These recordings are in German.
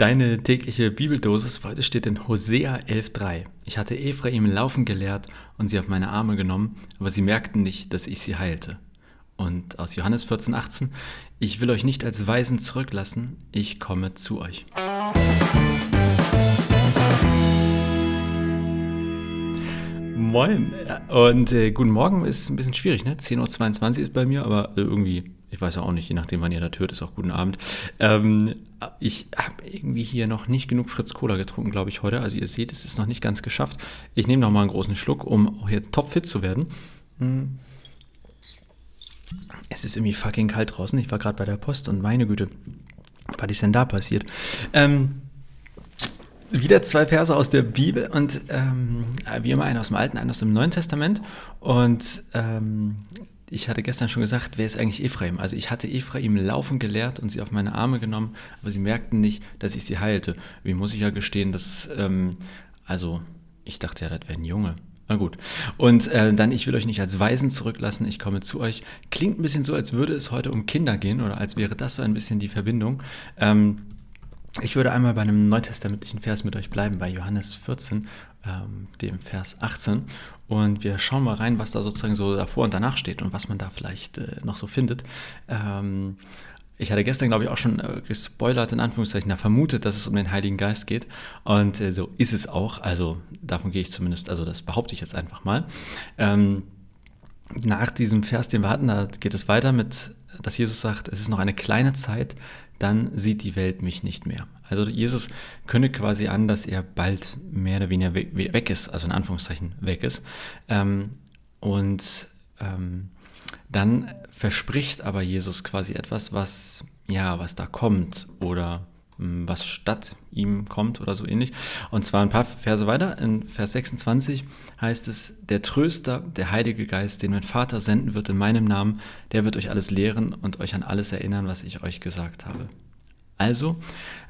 Deine tägliche Bibeldosis heute steht in Hosea 11,3. Ich hatte Ephraim laufen gelehrt und sie auf meine Arme genommen, aber sie merkten nicht, dass ich sie heilte. Und aus Johannes 14,18. Ich will euch nicht als Weisen zurücklassen, ich komme zu euch. Moin und äh, guten Morgen ist ein bisschen schwierig, ne? 10.22 Uhr ist bei mir, aber irgendwie ich weiß auch nicht, je nachdem, wann ihr das hört, ist auch guten Abend. Ähm, ich habe irgendwie hier noch nicht genug Fritz Cola getrunken, glaube ich, heute. Also ihr seht, es ist noch nicht ganz geschafft. Ich nehme noch mal einen großen Schluck, um auch hier topfit zu werden. Hm. Es ist irgendwie fucking kalt draußen. Ich war gerade bei der Post und meine Güte, was ist denn da passiert? Ähm, wieder zwei Verse aus der Bibel und ähm, wie immer einen aus dem Alten, einen aus dem Neuen Testament. Und ähm, ich hatte gestern schon gesagt, wer ist eigentlich Ephraim? Also ich hatte Ephraim laufen gelehrt und sie auf meine Arme genommen, aber sie merkten nicht, dass ich sie heilte. Wie muss ich ja gestehen, dass, ähm, also ich dachte ja, das wäre ein Junge. Na gut. Und äh, dann, ich will euch nicht als Weisen zurücklassen, ich komme zu euch. Klingt ein bisschen so, als würde es heute um Kinder gehen oder als wäre das so ein bisschen die Verbindung. Ähm, ich würde einmal bei einem neutestamentlichen Vers mit euch bleiben, bei Johannes 14, ähm, dem Vers 18. Und wir schauen mal rein, was da sozusagen so davor und danach steht und was man da vielleicht äh, noch so findet. Ähm, ich hatte gestern, glaube ich, auch schon äh, gespoilert, in Anführungszeichen, da vermutet, dass es um den Heiligen Geist geht. Und äh, so ist es auch. Also davon gehe ich zumindest, also das behaupte ich jetzt einfach mal. Ähm, nach diesem Vers, den wir hatten, da geht es weiter mit, dass Jesus sagt, es ist noch eine kleine Zeit, dann sieht die Welt mich nicht mehr. Also Jesus kündigt quasi an, dass er bald mehr oder weniger weg ist, also in Anführungszeichen weg ist. Ähm, und ähm, dann verspricht aber Jesus quasi etwas, was ja, was da kommt oder was statt ihm kommt oder so ähnlich. Und zwar ein paar Verse weiter, in Vers 26 heißt es, der Tröster, der Heilige Geist, den mein Vater senden wird in meinem Namen, der wird euch alles lehren und euch an alles erinnern, was ich euch gesagt habe. Also,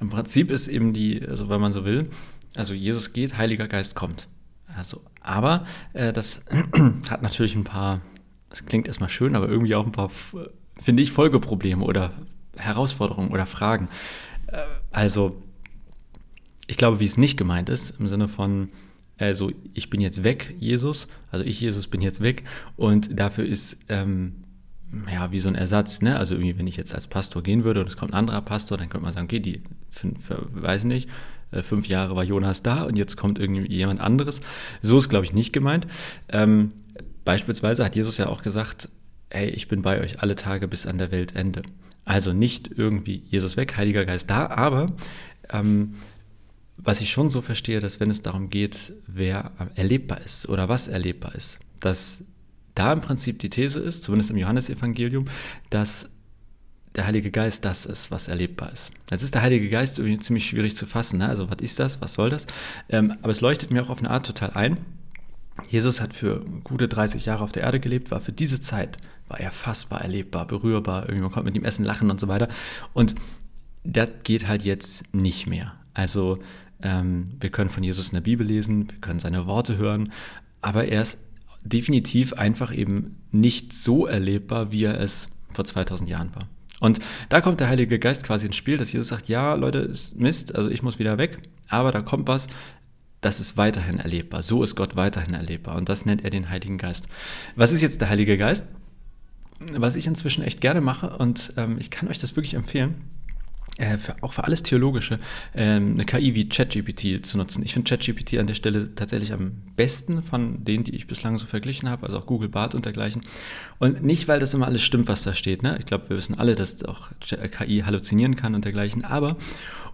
im Prinzip ist eben die, also wenn man so will, also Jesus geht, Heiliger Geist kommt. Also, aber äh, das hat natürlich ein paar, das klingt erstmal schön, aber irgendwie auch ein paar, finde ich, Folgeprobleme oder Herausforderungen oder Fragen. Äh, also, ich glaube, wie es nicht gemeint ist, im Sinne von, also ich bin jetzt weg, Jesus, also ich, Jesus, bin jetzt weg und dafür ist, ähm, ja, wie so ein Ersatz, ne? Also irgendwie, wenn ich jetzt als Pastor gehen würde und es kommt ein anderer Pastor, dann könnte man sagen, okay, die, fünf, weiß nicht, äh, fünf Jahre war Jonas da und jetzt kommt irgendwie jemand anderes. So ist, glaube ich, nicht gemeint. Ähm, beispielsweise hat Jesus ja auch gesagt, hey, ich bin bei euch alle Tage bis an der Weltende. Also nicht irgendwie Jesus weg, Heiliger Geist da, aber ähm, was ich schon so verstehe, dass wenn es darum geht, wer erlebbar ist oder was erlebbar ist, dass da im Prinzip die These ist, zumindest im Johannesevangelium, dass der Heilige Geist das ist, was erlebbar ist. Jetzt ist der Heilige Geist ziemlich schwierig zu fassen. Ne? Also was ist das? Was soll das? Ähm, aber es leuchtet mir auch auf eine Art total ein. Jesus hat für gute 30 Jahre auf der Erde gelebt, war für diese Zeit, war er fassbar, erlebbar, berührbar, irgendwie man konnte mit ihm essen, lachen und so weiter. Und das geht halt jetzt nicht mehr. Also ähm, wir können von Jesus in der Bibel lesen, wir können seine Worte hören, aber er ist definitiv einfach eben nicht so erlebbar, wie er es vor 2000 Jahren war. Und da kommt der Heilige Geist quasi ins Spiel, dass Jesus sagt, ja, Leute, ist Mist, also ich muss wieder weg, aber da kommt was, das ist weiterhin erlebbar. So ist Gott weiterhin erlebbar. Und das nennt er den Heiligen Geist. Was ist jetzt der Heilige Geist? Was ich inzwischen echt gerne mache und ähm, ich kann euch das wirklich empfehlen, äh, für, auch für alles Theologische, äh, eine KI wie ChatGPT zu nutzen. Ich finde ChatGPT an der Stelle tatsächlich am besten von denen, die ich bislang so verglichen habe, also auch Google Bart und dergleichen. Und nicht, weil das immer alles stimmt, was da steht. Ne? Ich glaube, wir wissen alle, dass auch KI halluzinieren kann und dergleichen, aber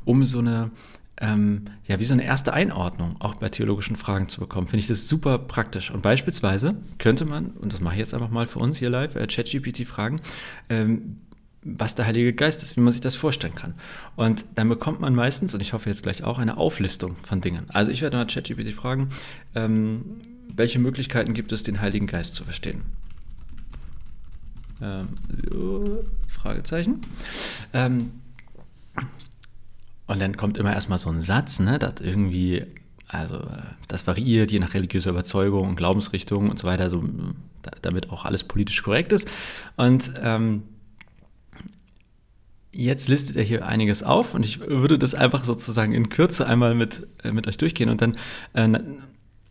um so eine ähm, ja, wie so eine erste Einordnung auch bei theologischen Fragen zu bekommen, finde ich das super praktisch. Und beispielsweise könnte man, und das mache ich jetzt einfach mal für uns hier live, äh, ChatGPT fragen, ähm, was der Heilige Geist ist, wie man sich das vorstellen kann. Und dann bekommt man meistens, und ich hoffe jetzt gleich auch, eine Auflistung von Dingen. Also ich werde mal ChatGPT fragen, ähm, welche Möglichkeiten gibt es, den Heiligen Geist zu verstehen? Ähm, Fragezeichen. Ähm, und dann kommt immer erstmal so ein Satz, ne, das irgendwie, also das variiert je nach religiöser Überzeugung und Glaubensrichtung und so weiter, so, damit auch alles politisch korrekt ist. Und ähm, Jetzt listet er hier einiges auf und ich würde das einfach sozusagen in Kürze einmal mit, äh, mit euch durchgehen und dann äh,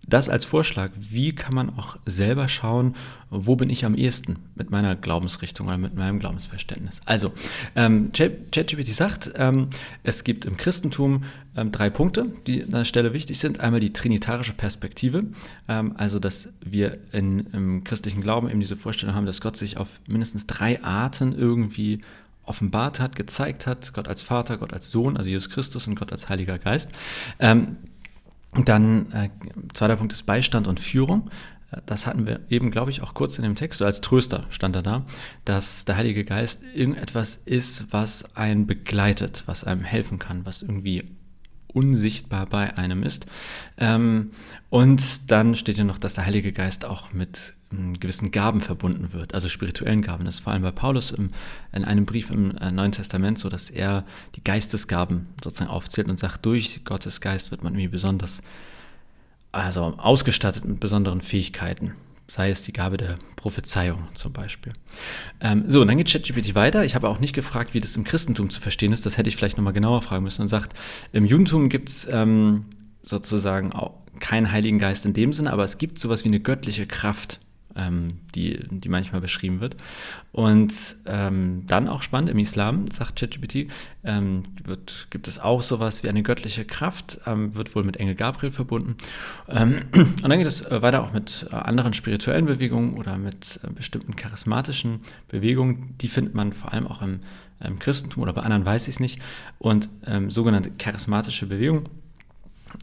das als Vorschlag. Wie kann man auch selber schauen, wo bin ich am ehesten mit meiner Glaubensrichtung oder mit meinem Glaubensverständnis? Also, ähm, ChatGPT sagt, ähm, es gibt im Christentum ähm, drei Punkte, die an der Stelle wichtig sind. Einmal die trinitarische Perspektive, ähm, also dass wir in, im christlichen Glauben eben diese Vorstellung haben, dass Gott sich auf mindestens drei Arten irgendwie offenbart hat, gezeigt hat, Gott als Vater, Gott als Sohn, also Jesus Christus und Gott als Heiliger Geist. Ähm, dann äh, zweiter Punkt ist Beistand und Führung. Äh, das hatten wir eben, glaube ich, auch kurz in dem Text, oder als Tröster stand er da, dass der Heilige Geist irgendetwas ist, was einen begleitet, was einem helfen kann, was irgendwie unsichtbar bei einem ist. Ähm, und dann steht ja noch, dass der Heilige Geist auch mit gewissen Gaben verbunden wird, also spirituellen Gaben. Das ist vor allem bei Paulus im, in einem Brief im äh, Neuen Testament so, dass er die Geistesgaben sozusagen aufzählt und sagt, durch Gottes Geist wird man irgendwie besonders also ausgestattet mit besonderen Fähigkeiten sei es die Gabe der Prophezeiung zum Beispiel. Ähm, so, und dann geht ChatGPT weiter. Ich habe auch nicht gefragt, wie das im Christentum zu verstehen ist. Das hätte ich vielleicht nochmal genauer fragen müssen und sagt, im Judentum gibt es ähm, sozusagen auch keinen Heiligen Geist in dem Sinne, aber es gibt sowas wie eine göttliche Kraft, ähm, die, die manchmal beschrieben wird. Und ähm, dann auch spannend, im Islam, sagt ChatGPT, ähm, gibt es auch sowas wie eine göttliche Kraft, ähm, wird wohl mit Engel Gabriel verbunden. Ähm, und dann geht es äh, weiter auch mit äh, anderen spirituellen Bewegungen oder mit äh, bestimmten charismatischen Bewegungen. Die findet man vor allem auch im, im Christentum oder bei anderen weiß ich es nicht. Und ähm, sogenannte charismatische Bewegungen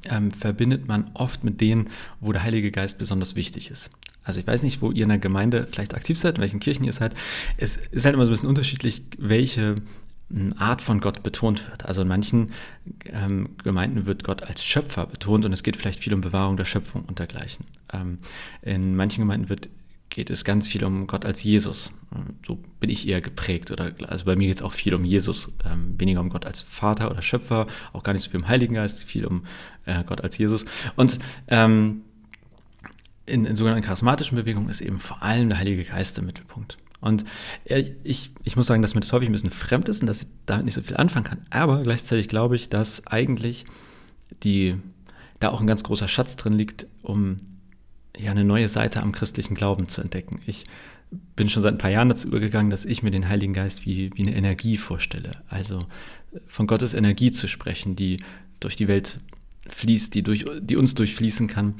ähm, verbindet man oft mit denen, wo der Heilige Geist besonders wichtig ist. Also ich weiß nicht, wo ihr in der Gemeinde vielleicht aktiv seid, in welchen Kirchen ihr seid. Es ist halt immer so ein bisschen unterschiedlich, welche hm, Art von Gott betont wird. Also in manchen ähm, Gemeinden wird Gott als Schöpfer betont und es geht vielleicht viel um Bewahrung der Schöpfung und dergleichen. Ähm, in manchen Gemeinden wird, geht es ganz viel um Gott als Jesus. So bin ich eher geprägt. Oder, also bei mir geht es auch viel um Jesus, ähm, weniger um Gott als Vater oder Schöpfer, auch gar nicht so viel um Heiligen Geist, viel um äh, Gott als Jesus. Und ähm, in, in sogenannten charismatischen Bewegungen ist eben vor allem der Heilige Geist im Mittelpunkt. Und ich, ich muss sagen, dass mir das häufig ein bisschen fremd ist und dass ich damit nicht so viel anfangen kann. Aber gleichzeitig glaube ich, dass eigentlich die, da auch ein ganz großer Schatz drin liegt, um ja eine neue Seite am christlichen Glauben zu entdecken. Ich bin schon seit ein paar Jahren dazu übergegangen, dass ich mir den Heiligen Geist wie, wie eine Energie vorstelle. Also von Gottes Energie zu sprechen, die durch die Welt fließt, die, durch, die uns durchfließen kann.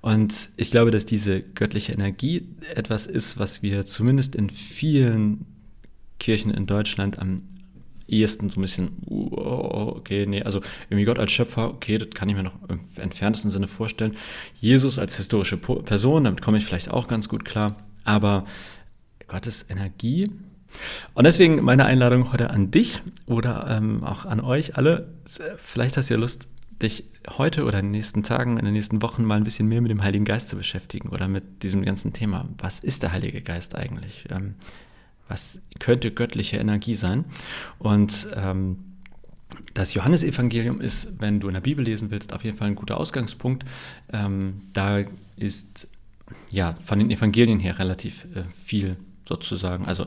Und ich glaube, dass diese göttliche Energie etwas ist, was wir zumindest in vielen Kirchen in Deutschland am ehesten so ein bisschen, okay, nee, also irgendwie Gott als Schöpfer, okay, das kann ich mir noch im entferntesten Sinne vorstellen. Jesus als historische Person, damit komme ich vielleicht auch ganz gut klar, aber Gottes Energie. Und deswegen meine Einladung heute an dich oder ähm, auch an euch alle. Vielleicht hast du ja Lust, dich heute oder in den nächsten Tagen, in den nächsten Wochen mal ein bisschen mehr mit dem Heiligen Geist zu beschäftigen oder mit diesem ganzen Thema. Was ist der Heilige Geist eigentlich? Ähm, was könnte göttliche Energie sein? Und ähm, das Johannesevangelium ist, wenn du in der Bibel lesen willst, auf jeden Fall ein guter Ausgangspunkt. Ähm, da ist ja von den Evangelien her relativ äh, viel sozusagen, also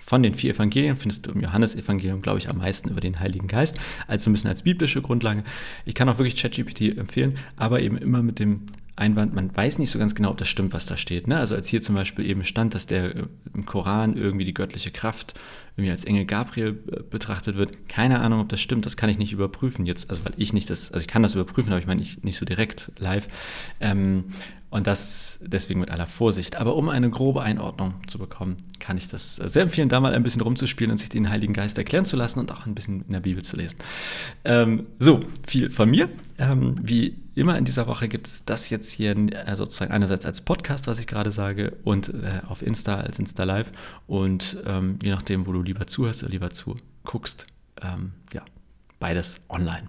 von den vier Evangelien findest du im Johannesevangelium, glaube ich, am meisten über den Heiligen Geist, also ein bisschen als biblische Grundlage. Ich kann auch wirklich ChatGPT empfehlen, aber eben immer mit dem Einwand, man weiß nicht so ganz genau, ob das stimmt, was da steht. Ne? Also als hier zum Beispiel eben stand, dass der äh, im Koran irgendwie die göttliche Kraft irgendwie als Engel Gabriel äh, betrachtet wird, keine Ahnung, ob das stimmt, das kann ich nicht überprüfen jetzt, also weil ich nicht das, also ich kann das überprüfen, aber ich meine nicht, nicht so direkt live. Ähm, und das deswegen mit aller Vorsicht. Aber um eine grobe Einordnung zu bekommen, kann ich das sehr empfehlen, da mal ein bisschen rumzuspielen und sich den Heiligen Geist erklären zu lassen und auch ein bisschen in der Bibel zu lesen. Ähm, so, viel von mir. Ähm, wie immer in dieser Woche gibt es das jetzt hier äh, sozusagen einerseits als Podcast, was ich gerade sage, und äh, auf Insta als Insta Live. Und ähm, je nachdem, wo du lieber zuhörst oder lieber zuguckst, ähm, ja, beides online.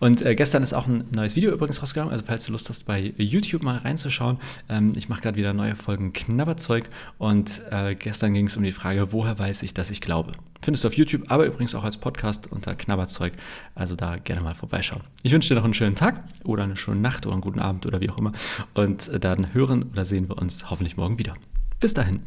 Und äh, gestern ist auch ein neues Video übrigens rausgekommen, also falls du Lust hast, bei YouTube mal reinzuschauen. Ähm, ich mache gerade wieder neue Folgen Knabberzeug und äh, gestern ging es um die Frage, woher weiß ich, dass ich glaube. Findest du auf YouTube, aber übrigens auch als Podcast unter Knabberzeug. Also da gerne mal vorbeischauen. Ich wünsche dir noch einen schönen Tag oder eine schöne Nacht oder einen guten Abend oder wie auch immer. Und äh, dann hören oder sehen wir uns hoffentlich morgen wieder. Bis dahin.